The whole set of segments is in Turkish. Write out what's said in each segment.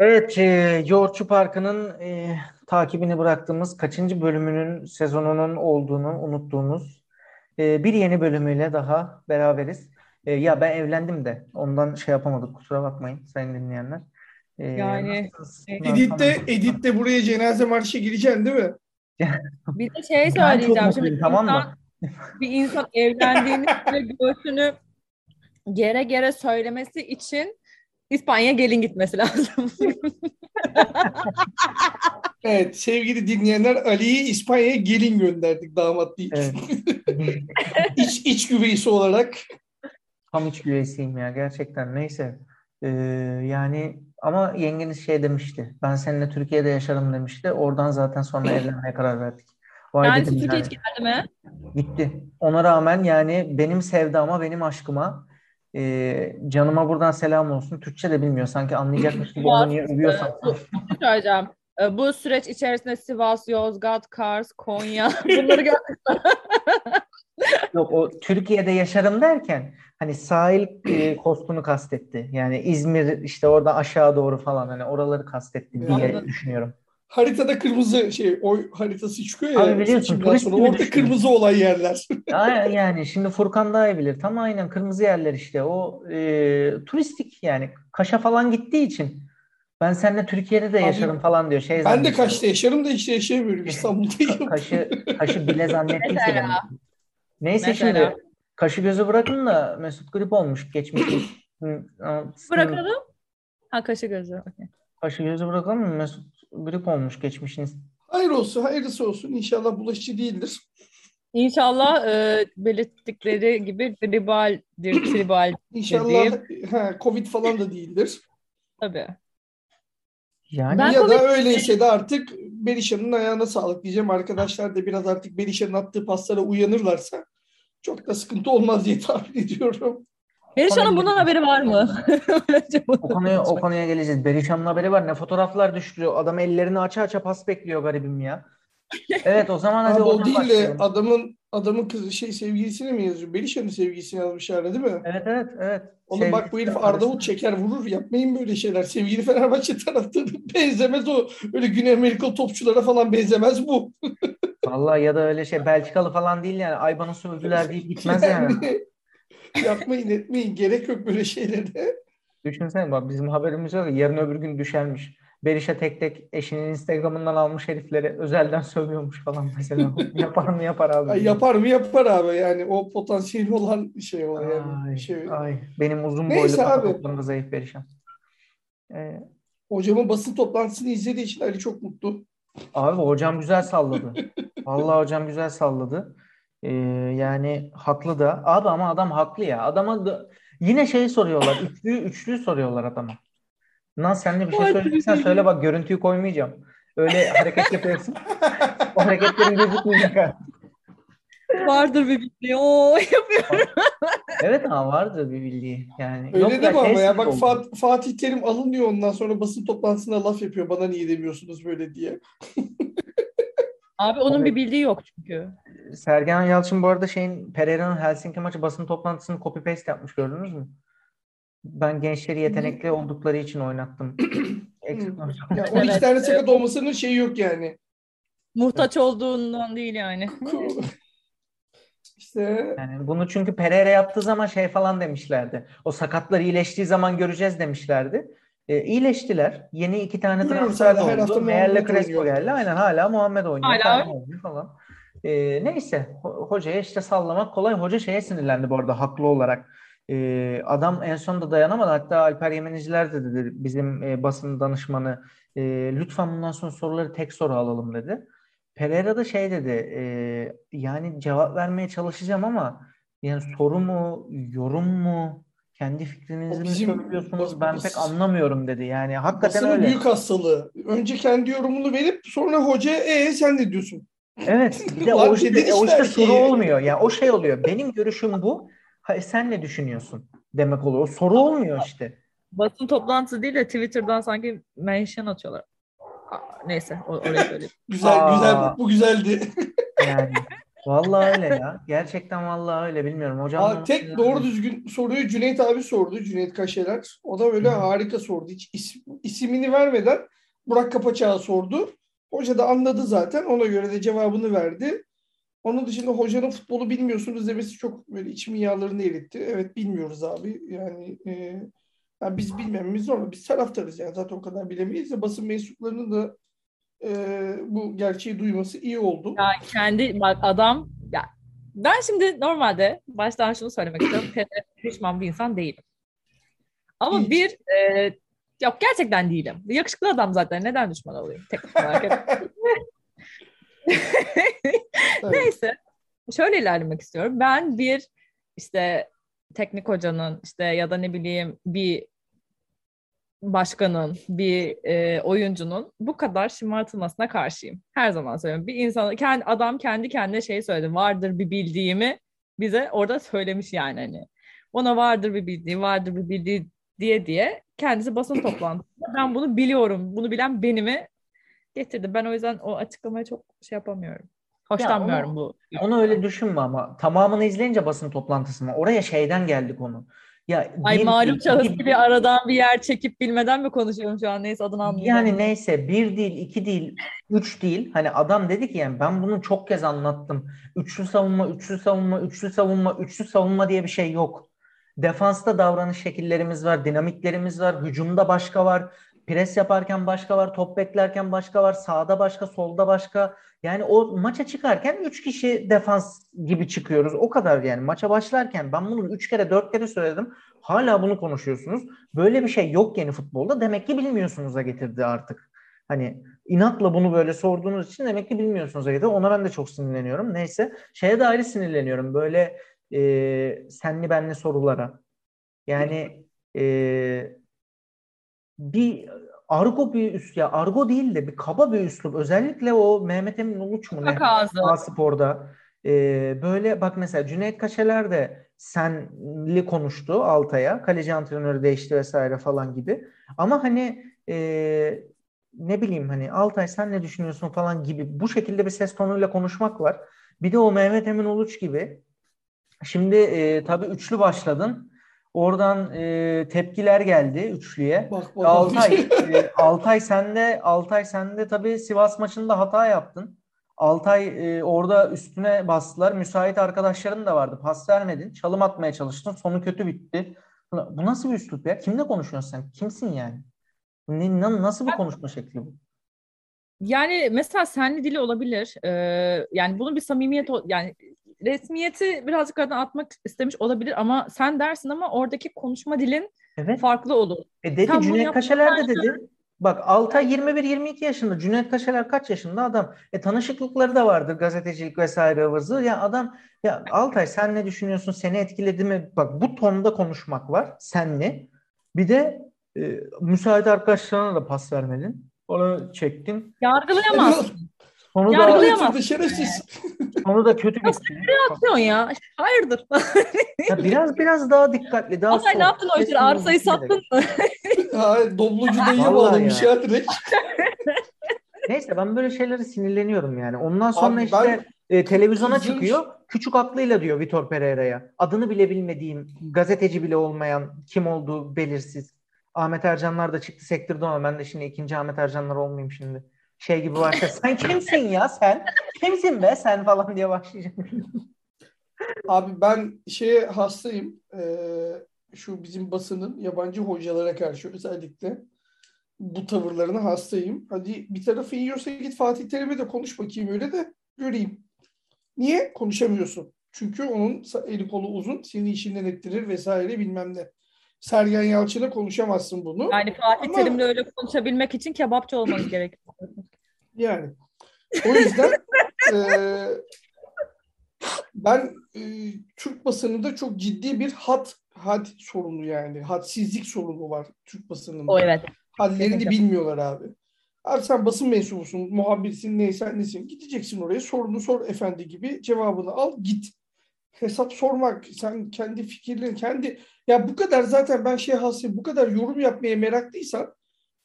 Evet, e, Yoğurtçu Parkı'nın e, takibini bıraktığımız kaçıncı bölümünün sezonunun olduğunu unuttuğumuz e, bir yeni bölümüyle daha beraberiz. E, ya ben evlendim de ondan şey yapamadık kusura bakmayın sayın dinleyenler. E, Yani nasılsınız? Edit'te, Edit'te buraya cenaze marşı gireceksin değil mi? bir de şey söyleyeceğim. Şimdi tamam insan, mı? bir insan evlendiğini ve göğsünü gere gere söylemesi için İspanya'ya gelin gitmesi lazım. Evet sevgili dinleyenler Ali'yi İspanya'ya gelin gönderdik damat değil. Evet. iç, iç güveysi olarak. Tam iç güveysiyim ya gerçekten neyse. Ee, yani ama yengeniz şey demişti. Ben seninle Türkiye'de yaşarım demişti. Oradan zaten sonra evlenmeye karar verdik. Vay Yani dedim Türkiye yani. hiç geldi mi? Gitti. Ona rağmen yani benim sevdama, benim aşkıma e, canıma buradan selam olsun. Türkçe de bilmiyor. Sanki anlayacakmış gibi onu niye övüyorsam. Ee, bu- bir şey. Ee, Bu süreç içerisinde Sivas, Yozgat, Kars, Konya bunları gördük. Yok o Türkiye'de yaşarım derken hani sahil e, kostunu kastetti. Yani İzmir işte orada aşağı doğru falan hani oraları kastetti diye Anladım. düşünüyorum. Haritada kırmızı şey oy haritası çıkıyor ya. Abi biliyorsun, turist sonra. gibi Orada kırmızı olan yerler. Ya, yani şimdi Furkan daha iyi bilir. Tam aynen kırmızı yerler işte. O e, turistik yani Kaş'a falan gittiği için ben seninle Türkiye'de de Abi, yaşarım falan diyor. Şey ben de. Kaş'ta yaşarım da işte yaşayamıyorum İstanbul'dayım. Kaşı, kaşı bile Mesela. ben. Neyse Mesela. şimdi kaşı gözü bırakın da Mesut grip olmuş geçmiş. Hı, Bırakalım. Ha kaşı gözü. okey. Kaşı gözü bırakalım mı? Mesut grip olmuş geçmişiniz. Hayır olsun, hayırlısı olsun. İnşallah bulaşıcı değildir. İnşallah e, belirttikleri gibi tribaldir, tribal İnşallah ha, Covid falan da değildir. tabii. Yani Ben ya Covid- da öyleyse de artık Berişan'ın ayağına sağlık diyeceğim. Arkadaşlar da biraz artık Berişan'ın attığı paslara uyanırlarsa çok da sıkıntı olmaz diye tahmin ediyorum. Berişan'ın bundan haberi var mı? o konuya, o konuya geleceğiz. Berişan'ın haberi var. Ne fotoğraflar düşürüyor. Adam ellerini aça aça pas bekliyor garibim ya. Evet o zaman hadi Abi o değil de adamın adamın kızı şey sevgilisine mi yazıyor? Berişan'ın sevgilisine yazmışlar değil mi? Evet evet evet. Oğlum bak bu herif Arnavut çeker vurur. Yapmayın böyle şeyler. Sevgili Fenerbahçe taraftarı benzemez o. Öyle Güney Amerikalı topçulara falan benzemez bu. Vallahi ya da öyle şey Belçikalı falan değil yani. Ayban'ı sövdüler deyip gitmez yani. Yani yapmayın etmeyin. Gerek yok böyle şeylere. Düşünsene bak bizim haberimiz yok. ya, Yarın öbür gün düşermiş. Berişe tek tek eşinin Instagram'ından almış herifleri özelden sövüyormuş falan mesela. yapar mı yapar abi. Ay, yapar mı yapar abi. Yani o potansiyeli olan şey o yani. Ay, Şey. ay. Benim uzun Neyse boylu abi. zayıf Berişan. Ee, Hocamın basın toplantısını izlediği için Ali çok mutlu. Abi hocam güzel salladı. Vallahi hocam güzel salladı. Ee, yani haklı da. Abi ama adam haklı ya. Adama da, yine şey soruyorlar. Üçlü üçlü soruyorlar adama. Lan sen de bir şey söyleyeceksen söyle bak görüntüyü koymayacağım. Öyle hareket yapıyorsun. o hareketlerin gözükmeyecek. Vardır bir bildiği. Oo yapıyor. Evet ama vardır bir bildiği. Yani Öyle yok değil ya ama şey ya? Bak. Fat- Fatih Terim alınıyor ondan sonra basın toplantısında laf yapıyor. Bana niye demiyorsunuz böyle diye. Abi onun bir bildiği yok çünkü. Sergen Yalçın bu arada şeyin Pereira'nın Helsinki maçı basın toplantısını copy paste yapmış gördünüz mü? Ben gençleri yetenekli oldukları için oynattım. Ya 12 Evet. tane sakat olmasının şeyi yok yani. Muhtaç olduğundan değil yani. işte Yani bunu çünkü Pereira yaptığı zaman şey falan demişlerdi. O sakatlar iyileştiği zaman göreceğiz demişlerdi. E, iyileştiler. Yeni iki tane transfer her oldu. hafta Meğerle Crespo oynuyor. geldi. Aynen hala Muhammed oynuyor. Hala. Oynuyor falan. E, neyse. Ho- hocaya işte sallamak kolay. Hoca şeye sinirlendi bu arada haklı olarak. E, adam en sonunda dayanamadı. Hatta Alper Yemeniciler de dedi bizim e, basın danışmanı e, lütfen bundan sonra soruları tek soru alalım dedi. Pereira da şey dedi e, yani cevap vermeye çalışacağım ama yani soru mu yorum mu kendi fikrinizi mi söylüyorsunuz ben pek anlamıyorum dedi. Yani hakikaten öyle. büyük hastalığı. Önce kendi yorumunu verip sonra hoca e sen ne diyorsun? Evet bir de o işte, o işte soru olmuyor. Yani o şey oluyor. Benim görüşüm bu. Ha, sen ne düşünüyorsun demek oluyor. O soru olmuyor işte. Basın toplantısı değil de Twitter'dan sanki mention atıyorlar. Aa, Neyse o- oraya söyleyeyim. Güzel Aa. güzel bu güzeldi. Yani Vallahi öyle ya. Gerçekten vallahi öyle bilmiyorum. Hocam Aa, tek doğru düzgün soruyu Cüneyt abi sordu. Cüneyt Kaşeler. O da böyle Hı. harika sordu. Hiç is- isimini vermeden Burak Kapaçak'a sordu. Hoca da anladı zaten. Ona göre de cevabını verdi. Onun dışında hocanın futbolu bilmiyorsunuz demesi çok böyle içimin yağlarını eritti. Evet bilmiyoruz abi. Yani, e, yani biz bilmememiz normal. Biz taraftarız yani zaten o kadar bilemeyiz de basın mensuplarının da e, bu gerçeği duyması iyi oldu. Ya kendi bak adam ya ben şimdi normalde baştan şunu söylemek istiyorum. Düşman bir insan değilim. Ama Hiç. bir e, yok gerçekten değilim. Yakışıklı adam zaten neden düşman olayım? Teknik olarak. Neyse. Şöyle ilerlemek istiyorum. Ben bir işte teknik hocanın işte ya da ne bileyim bir başkanın, bir e, oyuncunun bu kadar şımartılmasına karşıyım. Her zaman söylüyorum. Bir insan, kendi, adam kendi kendine şey söyledi. Vardır bir bildiğimi bize orada söylemiş yani hani. Ona vardır bir bildiği, vardır bir bildiği diye diye kendisi basın toplantısında ben bunu biliyorum. Bunu bilen benimi getirdi. Ben o yüzden o açıklamaya çok şey yapamıyorum. Hoşlanmıyorum bu. Onu öyle düşünme ama tamamını izleyince basın toplantısını oraya şeyden geldik onu. Ya Ay bir malum değil, şahıs iki gibi aradan bir yer çekip bilmeden mi konuşuyorum şu an neyse adını anlayacağım. Yani neyse bir değil, iki değil, üç değil. Hani adam dedi ki yani ben bunu çok kez anlattım. Üçlü savunma, üçlü savunma, üçlü savunma, üçlü savunma diye bir şey yok. Defansta davranış şekillerimiz var, dinamiklerimiz var, hücumda başka var, pres yaparken başka var, top beklerken başka var, sağda başka, solda başka. Yani o maça çıkarken üç kişi defans gibi çıkıyoruz. O kadar yani. Maça başlarken ben bunu üç kere, dört kere söyledim. Hala bunu konuşuyorsunuz. Böyle bir şey yok yeni futbolda. Demek ki bilmiyorsunuz'a getirdi artık. Hani inatla bunu böyle sorduğunuz için demek ki bilmiyorsunuz'a getirdi. Ona ben de çok sinirleniyorum. Neyse. Şeye de ayrı sinirleniyorum. Böyle e, senli benli sorulara. Yani e, bir argo bir üst ya argo değil de bir kaba bir üslup. Özellikle o Mehmet Emin Uluç mu ne? A-Spor'da. Ee, böyle bak mesela Cüneyt Kaşeler de senli konuştu Altay'a. Kaleci antrenörü değişti vesaire falan gibi. Ama hani e, ne bileyim hani Altay sen ne düşünüyorsun falan gibi bu şekilde bir ses tonuyla konuşmak var. Bir de o Mehmet Emin Uluç gibi. Şimdi e, tabii üçlü başladın. Oradan e, tepkiler geldi üçlüye. Bak bak. Altay, e, Altay sende Altay sende tabii Sivas maçında hata yaptın. Altay e, orada üstüne bastılar. Müsait arkadaşların da vardı. Pas vermedin. Çalım atmaya çalıştın. Sonu kötü bitti. Bu nasıl bir üslup ya? Kimle konuşuyorsun sen? Kimsin yani? Ne, na- nasıl bir konuşma şekli bu? Yani mesela senli dili olabilir. Ee, yani bunun bir samimiyet yani resmiyeti birazcık aradan atmak istemiş olabilir ama sen dersin ama oradaki konuşma dilin Evet. farklı olur. E dedi bunu Cüneyt Kaşeler de dedi. Bak Altay 21-22 yaşında. Cüneyt Kaşeler kaç yaşında adam? E tanışıklıkları da vardır gazetecilik vesaire ıvızı. Ya adam ya Altay sen ne düşünüyorsun? Seni etkiledi mi? Bak bu tonda konuşmak var. Senli. Bir de e, müsait arkadaşlarına da pas vermedin. Onu çektin. Yargılayamazsın. Sonu da, Yargılayamaz. Getirdi şerefsiz. sonu da kötü bitti. Yapıyorsun ya. Hayırdır? Ya biraz biraz daha dikkatli, daha Altay ne yaptın o işleri? Sesini Arsayı sattın mı? Ha, Doblocu dayıya Vallahi bağlamış ya. direkt. Neyse ben böyle şeylere sinirleniyorum yani. Ondan sonra Abi işte ben- e, televizyona Kızıl- çıkıyor. Küçük aklıyla diyor Vitor Pereira'ya. Adını bile bilmediğim, gazeteci bile olmayan, kim olduğu belirsiz. Ahmet Ercanlar da çıktı sektirdi ama ben de şimdi ikinci Ahmet Ercanlar olmayayım şimdi. Şey gibi başla. Sen kimsin ya sen? Kimsin be sen falan diye başlayacağım. Abi ben şeye hastayım. Ee, şu bizim basının yabancı hocalara karşı özellikle bu tavırlarına hastayım. Hadi bir tarafı yiyorsa git Fatih Terim'e de konuş bakayım öyle de göreyim. Niye? Konuşamıyorsun. Çünkü onun eli kolu uzun, seni işinden ettirir vesaire bilmem ne. Sergen Yalçın'a konuşamazsın bunu. Yani Fatih Ama- Terim'le öyle konuşabilmek için kebapçı olmanız gerekiyor. Yani o yüzden eee, ben eee, Türk basınında çok ciddi bir hat had sorunu yani. Hadsizlik sorunu var Türk basınında. O evet. Hadlerini bilmiyorlar abi. Abi sen basın mensubusun, muhabirsin, neysen nesin. Gideceksin oraya sorunu sor efendi gibi cevabını al git. Hesap sormak, sen kendi fikirlerin, kendi... Ya bu kadar zaten ben şey hastayım, bu kadar yorum yapmaya meraklıysan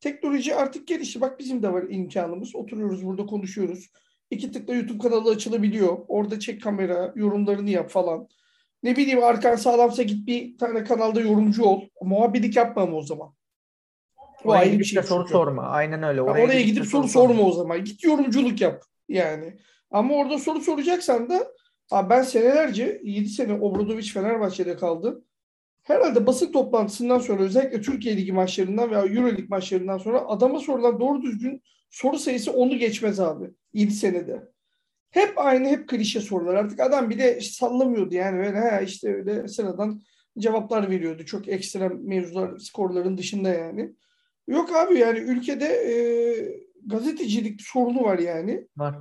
teknoloji artık gelişti. Bak bizim de var imkanımız. Oturuyoruz burada konuşuyoruz. iki tıkla YouTube kanalı açılabiliyor. Orada çek kamera, yorumlarını yap falan. Ne bileyim arkan sağlamsa git bir tane kanalda yorumcu ol. Muhabirlik yapma ama o zaman. O Oraya ayrı bir şey soru çünkü. sorma. Aynen öyle. Ya Oraya, Oraya gidip gidip soru sorma o zaman. Git yorumculuk yap yani. Ama orada soru soracaksan da abi ben senelerce 7 sene Obradoviç Fenerbahçe'de kaldı. Herhalde basın toplantısından sonra özellikle Türkiye Ligi maçlarından veya Euro Lig maçlarından sonra adama sorulan doğru düzgün soru sayısı onu geçmez abi. 7 senede. Hep aynı hep klişe sorular. Artık adam bile sallamıyordu yani böyle ha işte öyle sıradan cevaplar veriyordu. Çok ekstrem mevzular skorların dışında yani. Yok abi yani ülkede e, gazetecilik sorunu var yani. Var.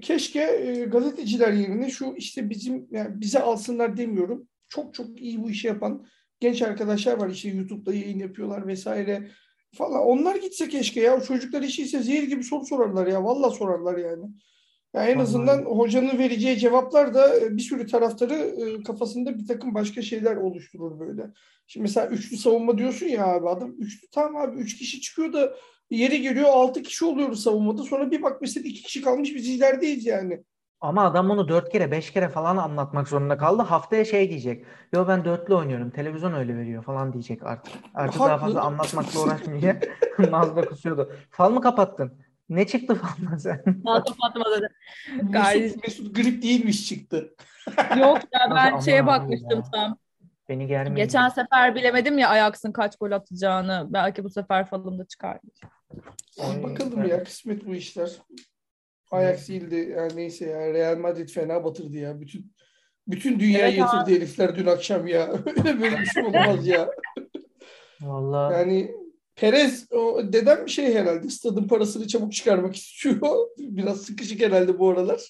Keşke e, gazeteciler yerine şu işte bizim yani bize alsınlar demiyorum. Çok çok iyi bu işi yapan genç arkadaşlar var işte YouTube'da yayın yapıyorlar vesaire falan. Onlar gitse keşke ya. O çocuklar işi ise zehir gibi soru sorarlar ya. Vallahi sorarlar yani. Yani en azından hocanın vereceği cevaplar da e, bir sürü taraftarı e, kafasında bir takım başka şeyler oluşturur böyle. Şimdi mesela üçlü savunma diyorsun ya abi adam üçlü tamam abi üç kişi çıkıyor da yeri geliyor altı kişi oluyoruz savunmada. Sonra bir bak mesela iki kişi kalmış biz ilerideyiz yani. Ama adam bunu dört kere beş kere falan anlatmak zorunda kaldı. Haftaya şey diyecek. Yo ben dörtlü oynuyorum. Televizyon öyle veriyor falan diyecek artık. Artık daha fazla anlatmakla uğraşmayacak. Nazlı kusuyordu. Fal mı kapattın? Ne çıktı faldan sen? Dedi. Gayet- Mesut, Mesut grip değilmiş çıktı. Yok ya ben Aman şeye bakmıştım ya. tam. Beni germeyin. Geçen sefer bilemedim ya Ajax'ın kaç gol atacağını. Belki bu sefer falımda çıkar. Bakalım ya kısmet bu işler. Ajax değildi. Yani neyse ya Real Madrid fena batırdı ya. Bütün bütün dünya Evet yatırdı herifler dün akşam ya. Öyle böyle bir şey olamaz ya. Vallahi Yani Perez o dedem şey herhalde stadın parasını çabuk çıkarmak istiyor. Biraz sıkışık herhalde bu aralar.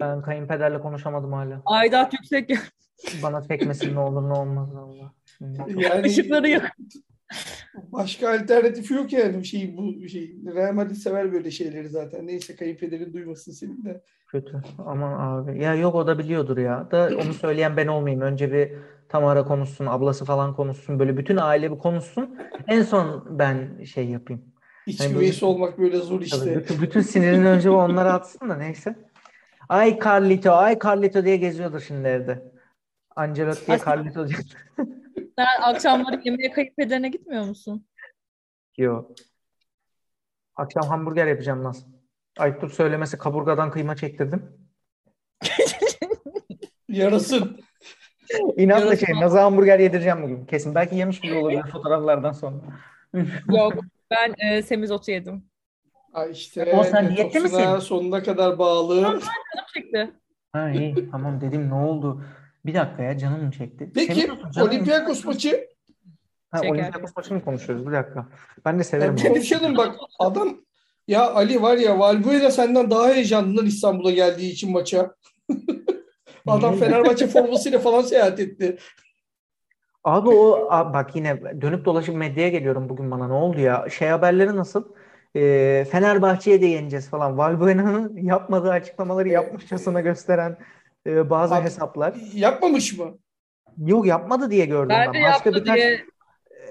ben kayınpederle konuşamadım hala. Aidat yüksek. Bana çekmesin ne olur ne olmaz Allah. Yani Işıkları yok. Başka alternatifi yok yani şey bu şey. Real Madrid sever böyle şeyleri zaten. Neyse kayınpederin duymasın senin de. Kötü. Aman abi. Ya yok o da biliyordur ya. Da onu söyleyen ben olmayayım. Önce bir Tamara konuşsun, ablası falan konuşsun. Böyle bütün aile bir konuşsun. En son ben şey yapayım. İç Yani böyle- olmak böyle zor işte. bütün, bütün sinirini önce onlara atsın da neyse. Ay Carlito, ay Carlito diye geziyordur şimdi evde. Ancelotti'ye Aslında- Carlito diyor. Sen akşamları yemeğe kayınpederine gitmiyor musun? Yok. Akşam hamburger yapacağım nasıl? Ayıptır söylemesi kaburgadan kıyma çektirdim. Yarasın. İnatla şey, Naz'a hamburger yedireceğim bugün. Kesin. Belki yemiş bile olabilir fotoğraflardan sonra. Yok. Ben e, semizotu yedim. Ay işte O sen diyette misin? sonuna kadar bağlı. Canım çekti. Ha iyi tamam dedim ne oldu? Bir dakika ya canım çekti? Peki. Olympiakos maçı Ha, Şeker. Olympiakos maçını mı konuşuyoruz? Bir dakika. Ben de severim. onu. konuşalım bak adam ya Ali var ya Valbuena senden daha heyecanlı lan İstanbul'a geldiği için maça. Adam? Fenerbahçe formasıyla falan seyahat etti. Abi o bak yine dönüp dolaşıp medyaya geliyorum bugün bana ne oldu ya? Şey haberleri nasıl? Ee, Fenerbahçe'ye de yeneceğiz falan. Valbuena'nın yapmadığı açıklamaları yapmışçasına gösteren e, bazı Abi- hesaplar. Yapmamış mı? Yok yapmadı diye gördüm Ben ben. de Başka yaptı birkaç diye.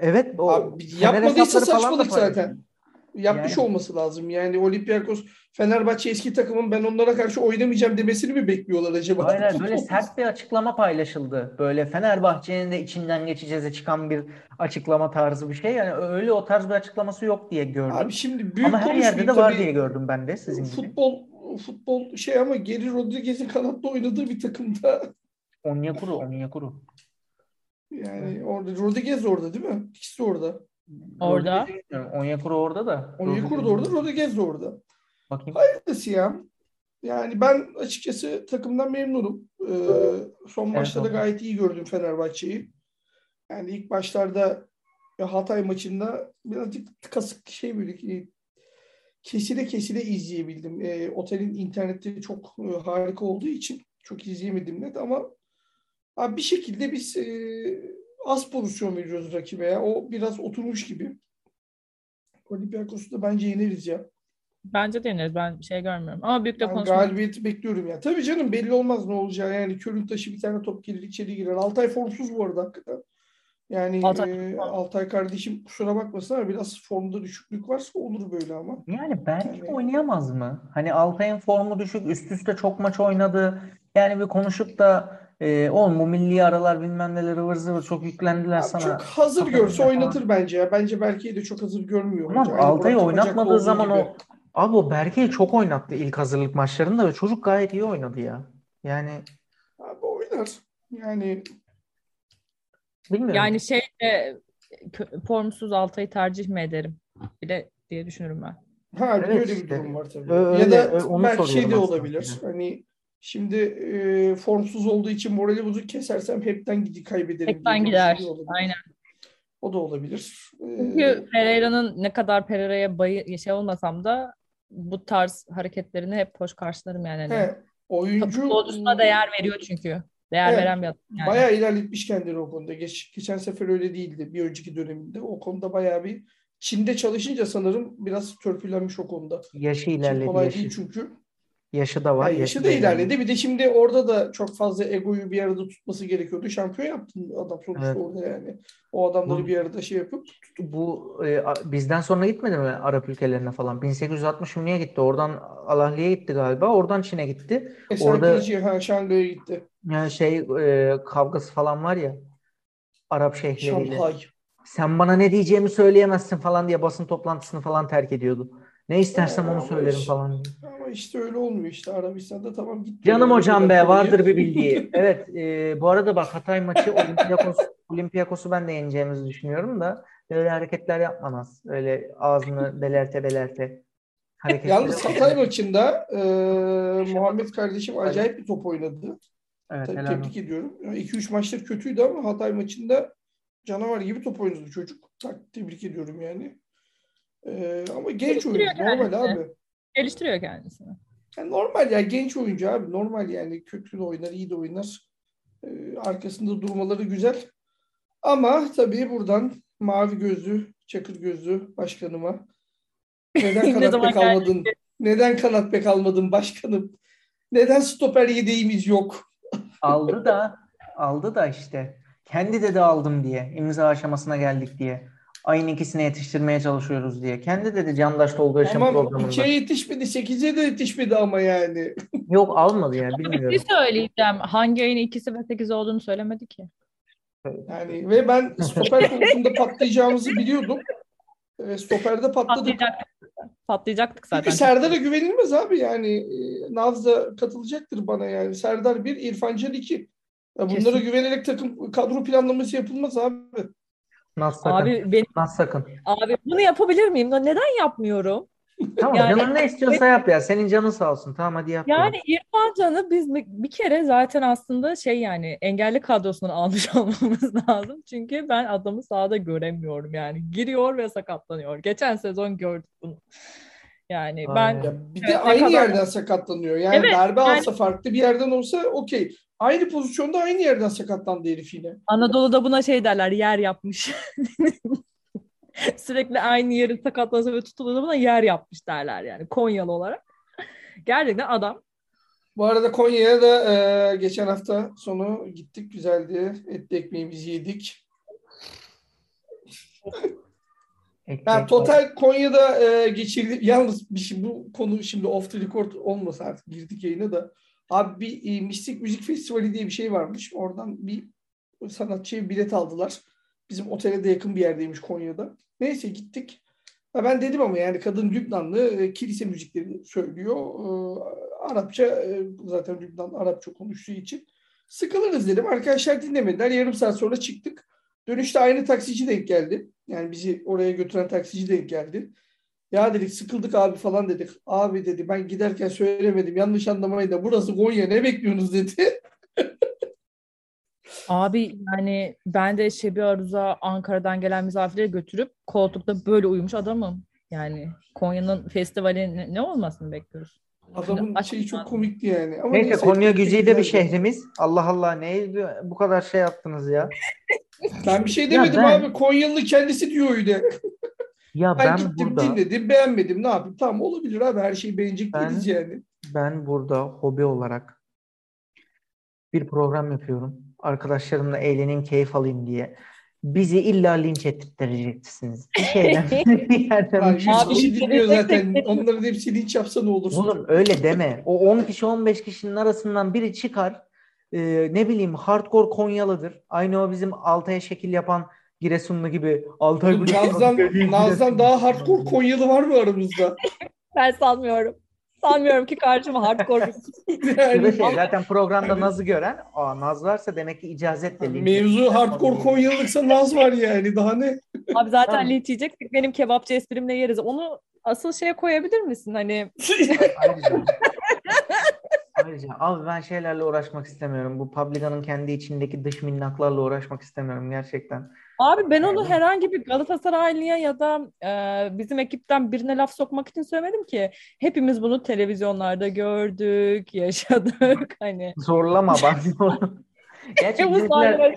evet o Abi, yapmadıysa saçmalık zaten. Yapmış Yani. olması lazım. Yani Olympiakos Fenerbahçe eski takımın ben onlara karşı oynamayacağım demesini mi bekliyorlar acaba? Hayır, böyle sert bir açıklama paylaşıldı. Böyle Fenerbahçe'nin de içinden geçeceğize çıkan bir açıklama tarzı bir şey. Yani öyle o tarz bir açıklaması yok diye gördüm. Abi şimdi büyük Ama her yerde de var diye gördüm ben de sizin gibi. Futbol futbol şey ama Geri Rodriguez'in kanatta oynadığı bir takımda Onyekuru, Onyekuru. yani orada Rodriguez orada değil mi? İkisi orada. Orada. Onyekuru orada da. Onyekuru da orada, Rodriguez de orada. Bakayım. Hayırlısı ya. Yani ben açıkçası takımdan memnunum. Ee, son maçta da gayet iyi gördüm Fenerbahçe'yi. Yani ilk başlarda ya Hatay maçında birazcık kasık şey böyle kesile kesile izleyebildim. Ee, otelin interneti çok e, harika olduğu için çok izleyemedim net ama abi bir şekilde biz e, az pozisyon veriyoruz rakibe ya. O biraz oturmuş gibi. Olympiakos'u da bence yeneriz ya. Bence de yeneriz. Ben şey görmüyorum. Ama büyük de Ben konuşmak. galibiyeti bekliyorum ya. Tabii canım belli olmaz ne olacağı. Yani körün taşı bir tane top gelir içeri girer. Altay formsuz bu arada hakikaten. Yani Altay- e, Altay kardeşim kusura bakmasın ama biraz formda düşüklük varsa olur böyle ama. Yani Berke Yani- oynayamaz mı? Hani Altay'ın formu düşük, üst üste çok maç oynadı. Yani bir konuşup da e, oğlum bu milli aralar bilmem neler ıvır zıvır çok yüklendiler Abi sana. çok hazır Kafasında görse falan. oynatır bence ya. Bence Berke'yi de çok hazır görmüyor. Aynı Altay'ı oynatmadığı zaman gibi. o abi o Berke'yi çok oynattı ilk hazırlık maçlarında ve çocuk gayet iyi oynadı ya. Yani Abi oynar. Yani bilmiyorum. Yani şey de kö- formsuz Altay'ı tercih mi ederim bile diye düşünürüm ben. Ha bir Evet öyle bir işte. durum var tabii. Ö- Ya öyle, da onu belki şey de aslında olabilir. size. Hani şimdi e, formsuz olduğu için morali bozuk kesersem hepten gidi kaybederim Hepten diye bir gider. olabilir. Aynen. O da olabilir. Ee, Çünkü Pereira'nın ne kadar Pereira'ya bayı şey olmasam da bu tarz hareketlerini hep hoş karşılarım yani. Hani. he, oyuncu Futbolcusuna değer veriyor çünkü. Değer Evet. veren bir adam yani. bayağı ilerletmiş kendini o konuda. Geç, geçen sefer öyle değildi bir önceki döneminde. O konuda bayağı bir Çin'de çalışınca sanırım biraz törpülenmiş o konuda. Yaşı Çin ilerledi kolay yaşı. değil çünkü. Yaşı da var. Yani yaşı da ilerledi. Bir de şimdi orada da çok fazla egoyu bir arada tutması gerekiyordu. Şampiyon yaptın adam sonuçta Evet. orada yani. O adamları Bu- bir arada şey yapıp Bu e, bizden sonra gitmedi mi Arap ülkelerine falan? 1860 mı niye gitti? Oradan Alahli'ye gitti galiba. Oradan Çin'e gitti. Esen Orada- ha, Şangay'a gitti. Yani şey e, kavgası falan var ya Arap şeyhleriyle. Şanghay. Sen bana ne diyeceğimi söyleyemezsin falan diye basın toplantısını falan terk ediyordu. Ne istersem Ha, onu söylerim falan. diye. Ama işte öyle olmuyor işte. Arabistan'da tamam gitti. Canım hocam be vardır bir bildiği. Evet e, bu arada bak Hatay maçı Olympiakos, Olympiakos'u ben de yeneceğimizi düşünüyorum da öyle hareketler yapmamaz. Öyle ağzını belerte belerte hareketleri Yalnız. Hatay maçında e, Muhammed kardeşim acayip bir top oynadı. Evet, Tabii tebrik olsun. ediyorum. 2-3 maçtır kötüydü ama Hatay maçında canavar gibi top oynadı çocuk. Tebrik ediyorum yani. E, ama genç oyuncu. Normal abi. Geliştiriyor kendisini. Yani normal ya genç oyuncu abi. Normal yani kötü de oynar, iyi de oynar. E, arkasında durmaları güzel. Ama tabii buradan mavi gözlü, çakır gözlü başkanıma neden Ne kanat zaman bek almadın? Neden kanat bek almadın başkanım? Neden stoper yedeğimiz yok? Aldı da aldı da işte kendi dedi aldım diye imza aşamasına geldik diye. Ayın ikisine yetiştirmeye çalışıyoruz diye. Kendi dedi Candaş Tolga Yaşam Tamam programında. 2'ye yetişmedi, 8'e de yetişmedi ama yani. Yok almadı ya Bir şey bilmiyorum. söyleyeceğim. Hangi ayın ikisi ve sekiz olduğunu söylemedi ki. Yani ve ben stoper konusunda patlayacağımızı biliyordum. E, stoperde patladık. Patlayacaktık. Patlayacaktık zaten. Çünkü Serdar'a güvenilmez abi yani. E, Naz da katılacaktır bana yani. Serdar 1, İrfan Can 2. Ya bunlara Kesin. güvenerek takım kadro planlaması yapılmaz abi. Nasıl sakın. Abi benim Nasıl sakın. abi bunu yapabilir miyim? Neden yapmıyorum? Tamam Yani- canın ne istiyorsa yap ya. Senin canın sağ olsun. Tamam hadi yap. ya. Yani İrfan Can'ı biz bir bir kere zaten aslında şey yani engelli kadrosundan almış olmamız lazım. Çünkü ben adamı sahada göremiyorum yani. Giriyor ve sakatlanıyor. Geçen sezon gördük bunu. Yani ben Aynen. Ya bir de aynı kadar- yerden sakatlanıyor. Yani Evet, darbe yani- alsa farklı bir yerden olsa okey. Aynı pozisyonda aynı yerden sakatlandı herif yine. Anadolu'da buna şey derler yer yapmış. Sürekli aynı yeri sakatlansa ve tutulursa buna yer yapmış derler yani Konyalı olarak. Gerçekten adam Bu arada Konya'ya da e, geçen hafta sonu gittik. Güzeldi. Etli ekmeğimizi yedik. Var. total Konya'da e, geçirdi. Yalnız bir şey, bu konu şimdi off the record olmasa artık girdik yayına da. Abi bir e, Mistik Müzik Festivali diye bir şey varmış. Oradan bir sanatçıya bilet aldılar. Bizim otele de yakın bir yerdeymiş Konya'da. Neyse gittik. Ha, ben dedim ama yani kadın Lübnanlı e, kilise müzikleri söylüyor. E, Arapça e, zaten Lübnan Arapça konuştuğu için. Sıkılırız dedim. Arkadaşlar dinlemediler. Yarım saat sonra çıktık. Dönüşte aynı taksici denk geldi. Yani bizi oraya götüren taksici denk geldi. Ya dedik sıkıldık abi falan dedik. Abi dedi ben giderken söylemedim. Yanlış anlamayın da burası Konya ne bekliyorsunuz dedi. Abi yani ben de Şebi Aruz'a Ankara'dan gelen misafirleri götürüp koltukta böyle uyumuş adamım. Yani Konya'nın festivali ne, ne olmasını bekliyoruz. Adamın Aç- şeyi çok komikti yani. Ama Neyse neyse, Konya güzide bir şehrimiz. Allah Allah ne bu kadar şey yaptınız ya. Ben bir şey demedim ben- abi. Konyalı kendisi diyor öyle. Ya Ben, ben gittim burada dinledim beğenmedim ne yapayım. Tamam olabilir abi her şeyi beğenecek Ben- değiliz yani. ben burada hobi olarak bir program yapıyorum. Arkadaşlarımla eğleneyim, keyif alayım diye. bizi illa linç ettireceksiniz. Bir şeyden bir yerden Abi, bir şey- Abi, kişi dinliyor tek zaten. Onların hepsi linç yapsa ne olur? Oğlum öyle deme. O 10 kişi 15 kişinin arasından biri çıkar. Ee, ne bileyim hardcore Konyalıdır. Aynı o bizim Altay'a şekil yapan Giresunlu gibi Altay Naz'dan, Naz'dan daha hardcore Konyalı var mı aramızda? Ben sanmıyorum. Sanmıyorum ki karşıma hardcore Yani şey, zaten programda Naz'ı gören Aa, Naz varsa demek ki icazetle linç mevzu hardcore Konyalılıksa Naz var yani. Daha ne? Abi zaten Tamam. linç yiyeceksek benim kebapçı esprimle yeriz. Onu asıl şeye koyabilir misin? Hani Ayrıca, ayrıca abi ben şeylerle uğraşmak istemiyorum. Bu Publica'nın kendi içindeki dış minnaklarla uğraşmak istemiyorum gerçekten. Abi ben onu herhangi bir Galatasaraylıya ya da e, bizim ekipten birine laf sokmak için söylemedim ki. Hepimiz bunu televizyonlarda gördük, yaşadık. Hani Zorlama bak. Gerçi bizimkiler,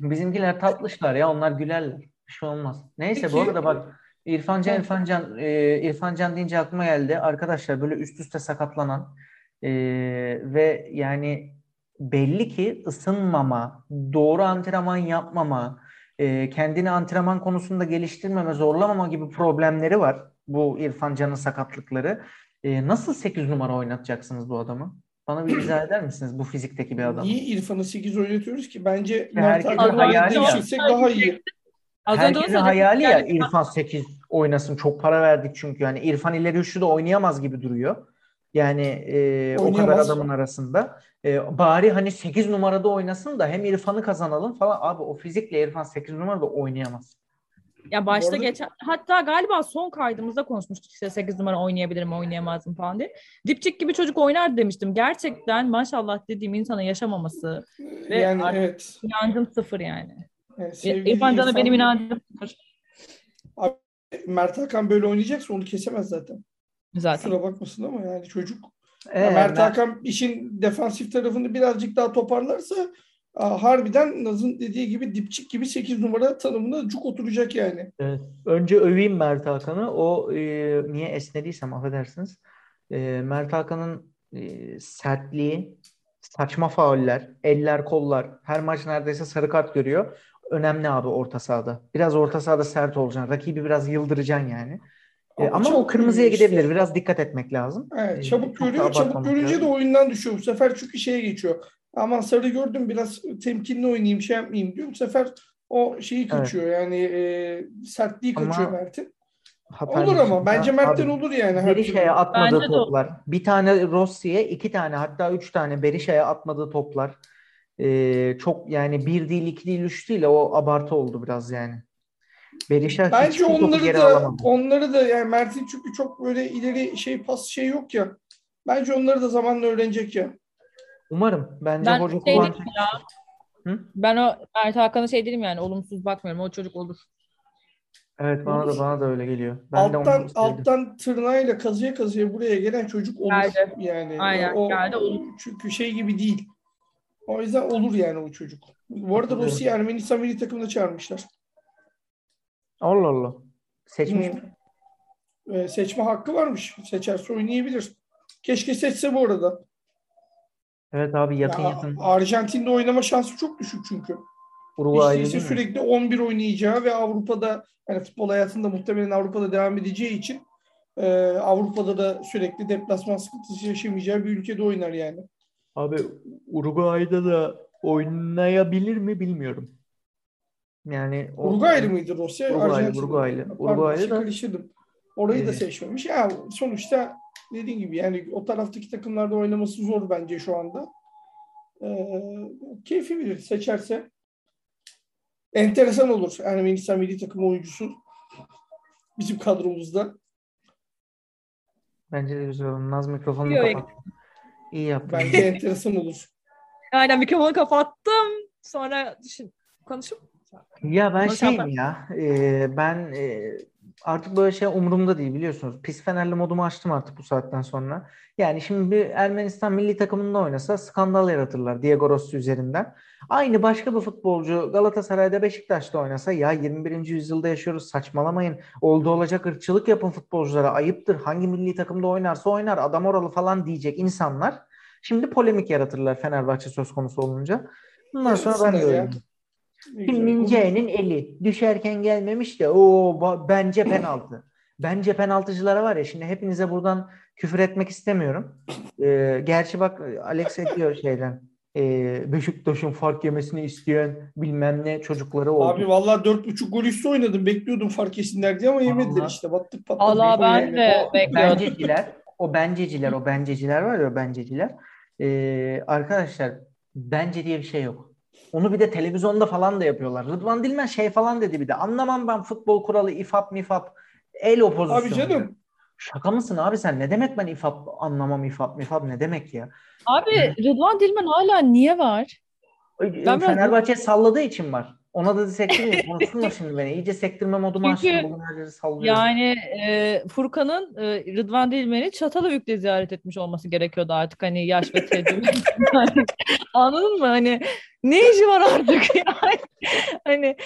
bizimkiler tatlışlar ya onlar gülerler. Bir şey olmaz. Neyse bu arada bak İrfan Can. İrfan Can, e, İrfan Can deyince aklıma geldi. Arkadaşlar böyle üst üste sakatlanan e, ve yani belli ki ısınmama, doğru antrenman yapmama, e, kendini antrenman konusunda geliştirmeme, zorlamama gibi problemleri var. Bu İrfan Can'ın sakatlıkları. E, nasıl 8 numara oynatacaksınız bu adamı? Bana bir izah eder misiniz bu fizikteki bir adamı? Niye İrfan'ı 8 oynatıyoruz ki? Bence Mert Hakan'ı değiştirsek daha iyi. Herkesin hayali ya İrfan 8 oynasın. Çok para verdik çünkü. Yani İrfan ileri üçlü de oynayamaz gibi duruyor. Yani e, o kadar adamın arasında. E, bari hani 8 numarada oynasın da hem İrfan'ı kazanalım falan. Abi o fizikle İrfan 8 numarada oynayamaz. Ya başta arada- geçen hatta galiba son kaydımızda konuşmuştuk işte 8 numara oynayabilir mi oynayamaz mı falan diye. Dipçik gibi çocuk oynar demiştim. Gerçekten maşallah dediğim insana yaşamaması Ve Yani evet. inancım sıfır yani. Sevgili İrfan Can'a benim inancım sıfır. Mert Hakan böyle oynayacaksa onu kesemez zaten. Zaten. Kusura bakmasın ama yani çocuk. Ee, Ya Mert ben- Hakan işin defansif tarafını birazcık daha toparlarsa harbiden Naz'ın dediği gibi dipçik gibi 8 numara tanımına cuk oturacak yani. Evet. Önce öveyim Mert Hakan'ı. O e, niye esnediysem affedersiniz. E, Mert Hakan'ın e, sertliği, saçma fauller, eller, kollar. Her maç neredeyse sarı kart görüyor. Önemli abi orta sahada. Biraz orta sahada sert olacaksın. Rakibi biraz yıldıracaksın yani. E, Ama ama çok o kırmızıya işte. gidebilir. Biraz dikkat etmek lazım. Evet, E, çabuk çok görüyor. Çabuk görünce de oyundan düşüyor. Bu sefer çünkü şeye geçiyor. Aman sarı gördüm biraz temkinli oynayayım şey yapmayayım diyor. Bu sefer o şeyi kaçıyor. Yani e, sertliği Ama kaçıyor Mert'in. Hatay Olur ama bence Mert'ten olur yani. türlü. atmadığı Bence toplar. Bir tane Rossi'ye, iki tane hatta üç tane Berisha'ya atmadığı toplar. Ee, çok yani bir değil, iki değil, üç değil. O abartı oldu biraz yani. Berisha Bence onları da onları da yani Mert'in çünkü çok böyle ileri şey pas şey yok ya. Bence onları da zamanla öğrenecek ya. Umarım. Bence Ben hoca şey kullanacak. Hı? Ben o Mert Hakan'a şey değilim yani olumsuz bakmıyorum. O çocuk olur. Evet bana da bana da öyle geliyor. Ben de alttan sevdim. alttan tırnağıyla kazıya kazıya buraya gelen çocuk olur Geldi. yani. Aynen, o, geldi, olur. Çünkü şey gibi değil. O yüzden olur yani o çocuk. Bu arada. Rossi'yi Ermenistan milli takımına çağırmışlar. Allah Allah. Seçmiş mi? Ee, seçme hakkı varmış. Seçerse oynayabilir. Keşke seçse bu arada. Evet abi yakın Ya, yakın. Arjantin'de oynama şansı çok düşük çünkü. Mi? sürekli 11 oynayacağı ve Avrupa'da yani futbol hayatında muhtemelen Avrupa'da devam edeceği için e, Avrupa'da da sürekli deplasman sıkıntısı yaşamayacağı bir ülkede oynar yani. Abi Uruguay'da da oynayabilir mi bilmiyorum. Yani o- Uruguaylı mıydı Rusya? Uruguaylı. Uruguaylı. Uruguaylı da- karıştırdım. Orayı da Ee, seçmemiş. Ya sonuçta dediğim gibi yani o taraftaki takımlarda oynaması zor bence şu anda. Ee, keyfi bilir seçerse. Enteresan olur Ermenistan milli takım oyuncusu bizim kadromuzda. Bence de güzel oldu. Naz mikrofonunu Yok, kapat. İyi yaptın. Bence enteresan olur. Aynen mikrofonu kapattım. Sonra düşün konuşup Ya ben Nasıl şeyim yapar? ya e, ben e, artık böyle şey umurumda değil biliyorsunuz. Pis Fenerli modumu açtım artık bu saatten sonra. Yani şimdi bir Ermenistan milli takımında oynasa skandal yaratırlar Diego Rossi üzerinden. Aynı başka bir futbolcu Galatasaray'da Beşiktaş'ta oynasa ya 21. yüzyılda yaşıyoruz saçmalamayın. Oldu olacak ırkçılık yapın futbolculara ayıptır. Hangi milli takımda oynarsa oynar adam oralı falan diyecek insanlar. Şimdi polemik yaratırlar Fenerbahçe söz konusu olunca. Bundan sonra ben de Yaratsinler Min-jae'nin eli düşerken gelmemiş de o bence penaltı. Bence penaltıcılara var ya şimdi hepinize buradan küfür etmek istemiyorum. Ee, gerçi bak Alex ediyor şeyden. Ee, Beşiktaş'ın fark yemesini isteyen bilmem ne çocukları oldu. Abi vallahi dört buçuk gol üstü oynadım. Bekliyordum fark yesinler diye ama yemediler Vallahi. işte. Battık patladık. Allah ben yani. de O bekliyordum. benceciler, o benceciler, o benceciler var ya o benceciler. Ee, arkadaşlar bence diye bir şey yok. Onu bir de televizyonda falan da yapıyorlar. Rıdvan Dilmen şey falan dedi bir de. Anlamam ben futbol kuralı, ifap mifap, el opozisyonu. Abi canım. Şaka mısın abi sen? Ne demek ben ifap anlamam ifap mifap ne demek ya? Abi Rıdvan Dilmen hala niye var? Ben biraz- Fenerbahçe salladığı için var. Ona da sektirmiyor. Konuşsunlar şimdi beni. İyice sektirme moduma Çünkü açtım. Bugün her yeri sallıyorum. Yani e, Furkan'ın e, Rıdvan Dilmen'i Çatalhöyük'te ziyaret etmiş olması gerekiyordu artık hani yaş ve tecrübe. Yani, Anladın mı? Hani ne işi var artık yani? Hani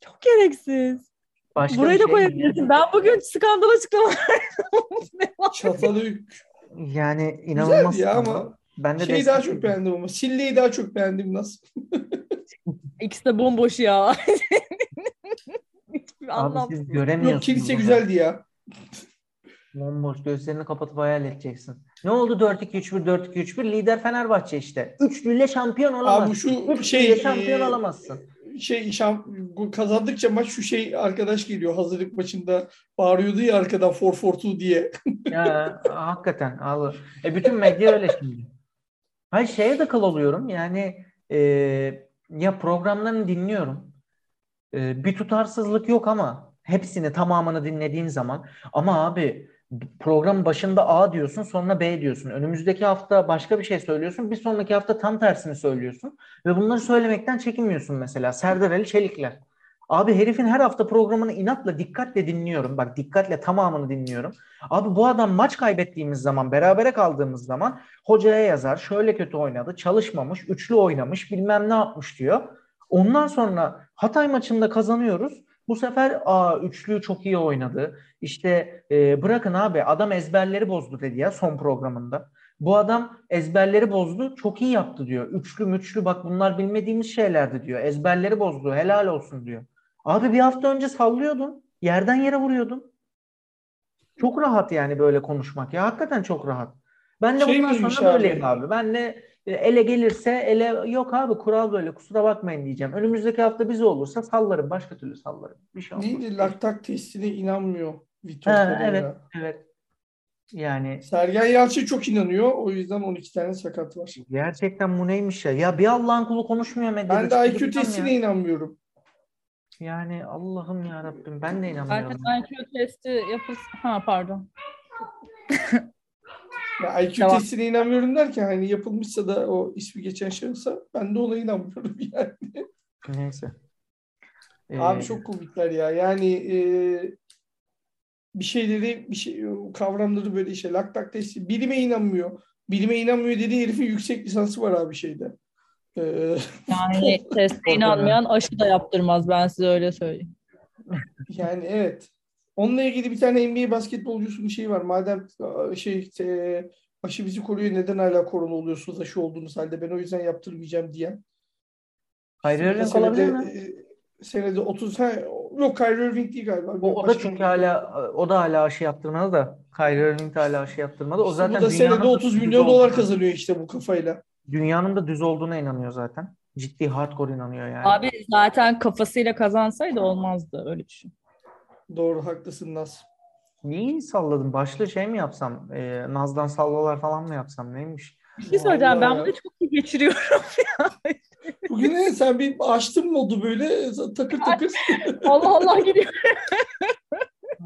çok gereksiz. Başka Burayı bir da şey koyabilirsin. Ben bugün skandal açıklamalar Çatalhöyük. Yani inanılmaz. ya skandal. ama ben de Şeyi daha çok beğendim ama. Sille'yi daha çok beğendim nasıl? İkisi de bomboş ya. Hiçbir Abi anlam. siz göremiyorsunuz. Yok kilise bunu. güzeldi ya. Bomboş gözlerini kapatıp hayal edeceksin. Ne oldu 4-2-3-1 4-2-3-1 lider Fenerbahçe işte. Üçlüyle şampiyon olamazsın. Abi şu Üçlüyle şey şampiyon e, olamazsın. şey kazandıkça maç şu şey arkadaş geliyor hazırlık maçında bağırıyordu ya arkadan 4-4-2 diye. Ya hakikaten al. E bütün medya öyle şimdi. Hayır şeye de kal oluyorum. Yani e, ya programlarını dinliyorum. E, bir tutarsızlık yok ama hepsini tamamını dinlediğin zaman ama abi program başında A diyorsun sonra B diyorsun. Önümüzdeki hafta başka bir şey söylüyorsun. Bir sonraki hafta tam tersini söylüyorsun. Ve bunları söylemekten çekinmiyorsun mesela. Serdar Ali Çelikler. Abi herifin her hafta programını inatla dikkatle dinliyorum. Bak dikkatle tamamını dinliyorum. Abi bu adam maç kaybettiğimiz zaman, berabere kaldığımız zaman hocaya yazar. Şöyle kötü oynadı, çalışmamış, üçlü oynamış, bilmem ne yapmış diyor. Ondan sonra Hatay maçında kazanıyoruz. Bu sefer aa üçlüyü çok iyi oynadı. İşte e, bırakın abi adam ezberleri bozdu dedi ya son programında. Bu adam ezberleri bozdu, çok iyi yaptı diyor. Üçlü müçlü bak bunlar bilmediğimiz şeylerdi diyor. Ezberleri bozdu, helal olsun diyor. Abi bir hafta önce sallıyordun. Yerden yere vuruyordun. Çok rahat yani böyle konuşmak ya. Hakikaten çok rahat. Ben de Şey bundan sonra abi? böyleyim abi. Ben de e, ele gelirse ele yok abi kural böyle kusura bakmayın diyeceğim. Önümüzdeki hafta bize olursa sallarım. Başka türlü sallarım. Bir şey olmaz. Neydi laktak testine inanmıyor Vitor Ha, evet, evet. Yani Sergen Yalçın çok inanıyor. O yüzden 12 tane sakat var. gerçekten bu neymiş ya? Ya bir Allah'ın kulu konuşmuyor medyada. Ben de IQ testine ya. inanmıyorum. Yani Allah'ım ya Rabbim ben de inanmıyorum. Herkes IQ testi yapılsın. Ha pardon. Ya IQ Tamam. testine inanmıyorum derken hani yapılmışsa da o ismi geçen şahısa ben de ona inanmıyorum yani. Neyse. Ee, Abi çok komikler ya. Yani e, bir şeyleri bir şey kavramları böyle işte laktak testi bilime inanmıyor. Bilime inanmıyor dediği herifin yüksek lisansı var abi şeyde. Ee, Yani teste inanmayan aşı da yaptırmaz ben size öyle söyleyeyim. yani evet. Onunla ilgili bir tane NBA basketbolcusunun şeyi var. Madem e, şey e, aşı bizi koruyor neden hala korona oluyorsunuz aşı olduğunuz halde ben o yüzden yaptırmayacağım diyen. Kyrie Irving Senede, olabilir mi? e, senede 30 ha, yok Kyrie Irving değil galiba. O, o da çünkü bir- hala o da hala aşı yaptırmadı da Kyrie Irving de hala aşı yaptırmadı. O İşte zaten bu da senede da 30 düz milyon dolar kazanıyor işte bu kafayla. Dünyanın da düz olduğuna inanıyor zaten. Ciddi hardcore inanıyor yani. Abi zaten kafasıyla kazansaydı olmazdı öyle düşün. Doğru haklısın Naz. Niye salladım? Başlı şey mi yapsam? Ee, Naz'dan sallalar falan mı yapsam? Neymiş? Bir şey söyleyeceğim ben bunu çok iyi geçiriyorum. Bugün ne, sen bir açtın modu böyle takır takır. Allah Allah gidiyor.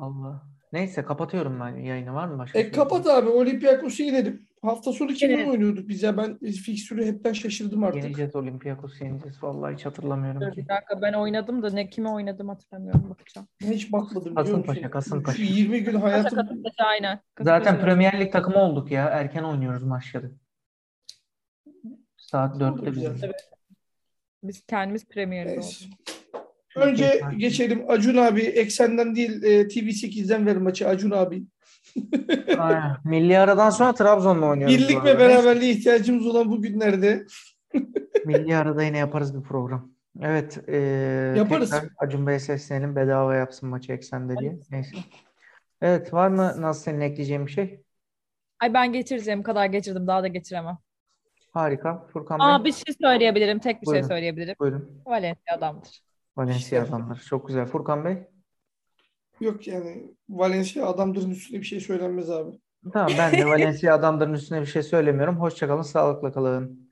Allah. Neyse kapatıyorum ben yayını. Var mı başka? şey? e kapat abi Olympiakos'u yenelim. Hafta sonu kimle Evet. oynuyorduk biz ya? Ben fikstürü hepten şaşırdım artık. Yeneceğiz Olympiakos yeneceğiz. Vallahi hiç hatırlamıyorum Dur ki. bir dakika ben oynadım da ne kime oynadım hatırlamıyorum bakacağım. Ben hiç bakmadım? Kasımpaşa, Kasımpaşa. Şu 20 gün hayatım Kasımpaşa aynen. Zaten Kasımpaşa. Premier Lig takımı olduk ya. Erken oynuyoruz maçları. Saat 4'te güzel. bizim. Biz kendimiz Premier'de Neyse. olduk. Önce geçelim. Acun abi Eksen'den değil e, TV8'den ver maçı Acun abi. Aynen. Milli aradan sonra Trabzon'la oynuyoruz. Birlik ve beraberliğe ihtiyacımız olan bu günlerde Milli arada yine yaparız bir program. Evet. E, Yaparız. Acun Bey'e seslenelim. Bedava yapsın maçı eksende diye. Neyse. Evet. Var mı Naz senin ekleyeceğin bir şey? Ay ben geçireceğim kadar geçirdim daha da geçiremem. Harika. Furkan Aa Bey. bir şey söyleyebilirim. Tek bir Buyurun. şey söyleyebilirim. Buyurun. Valencia adamdır. Valencia adamlar. Çok güzel. Furkan Bey. Yok yani Valencia adamların üstüne bir şey söylenmez abi. Tamam ben de Valencia adamların üstüne bir şey söylemiyorum. Hoşçakalın. Sağlıkla kalın.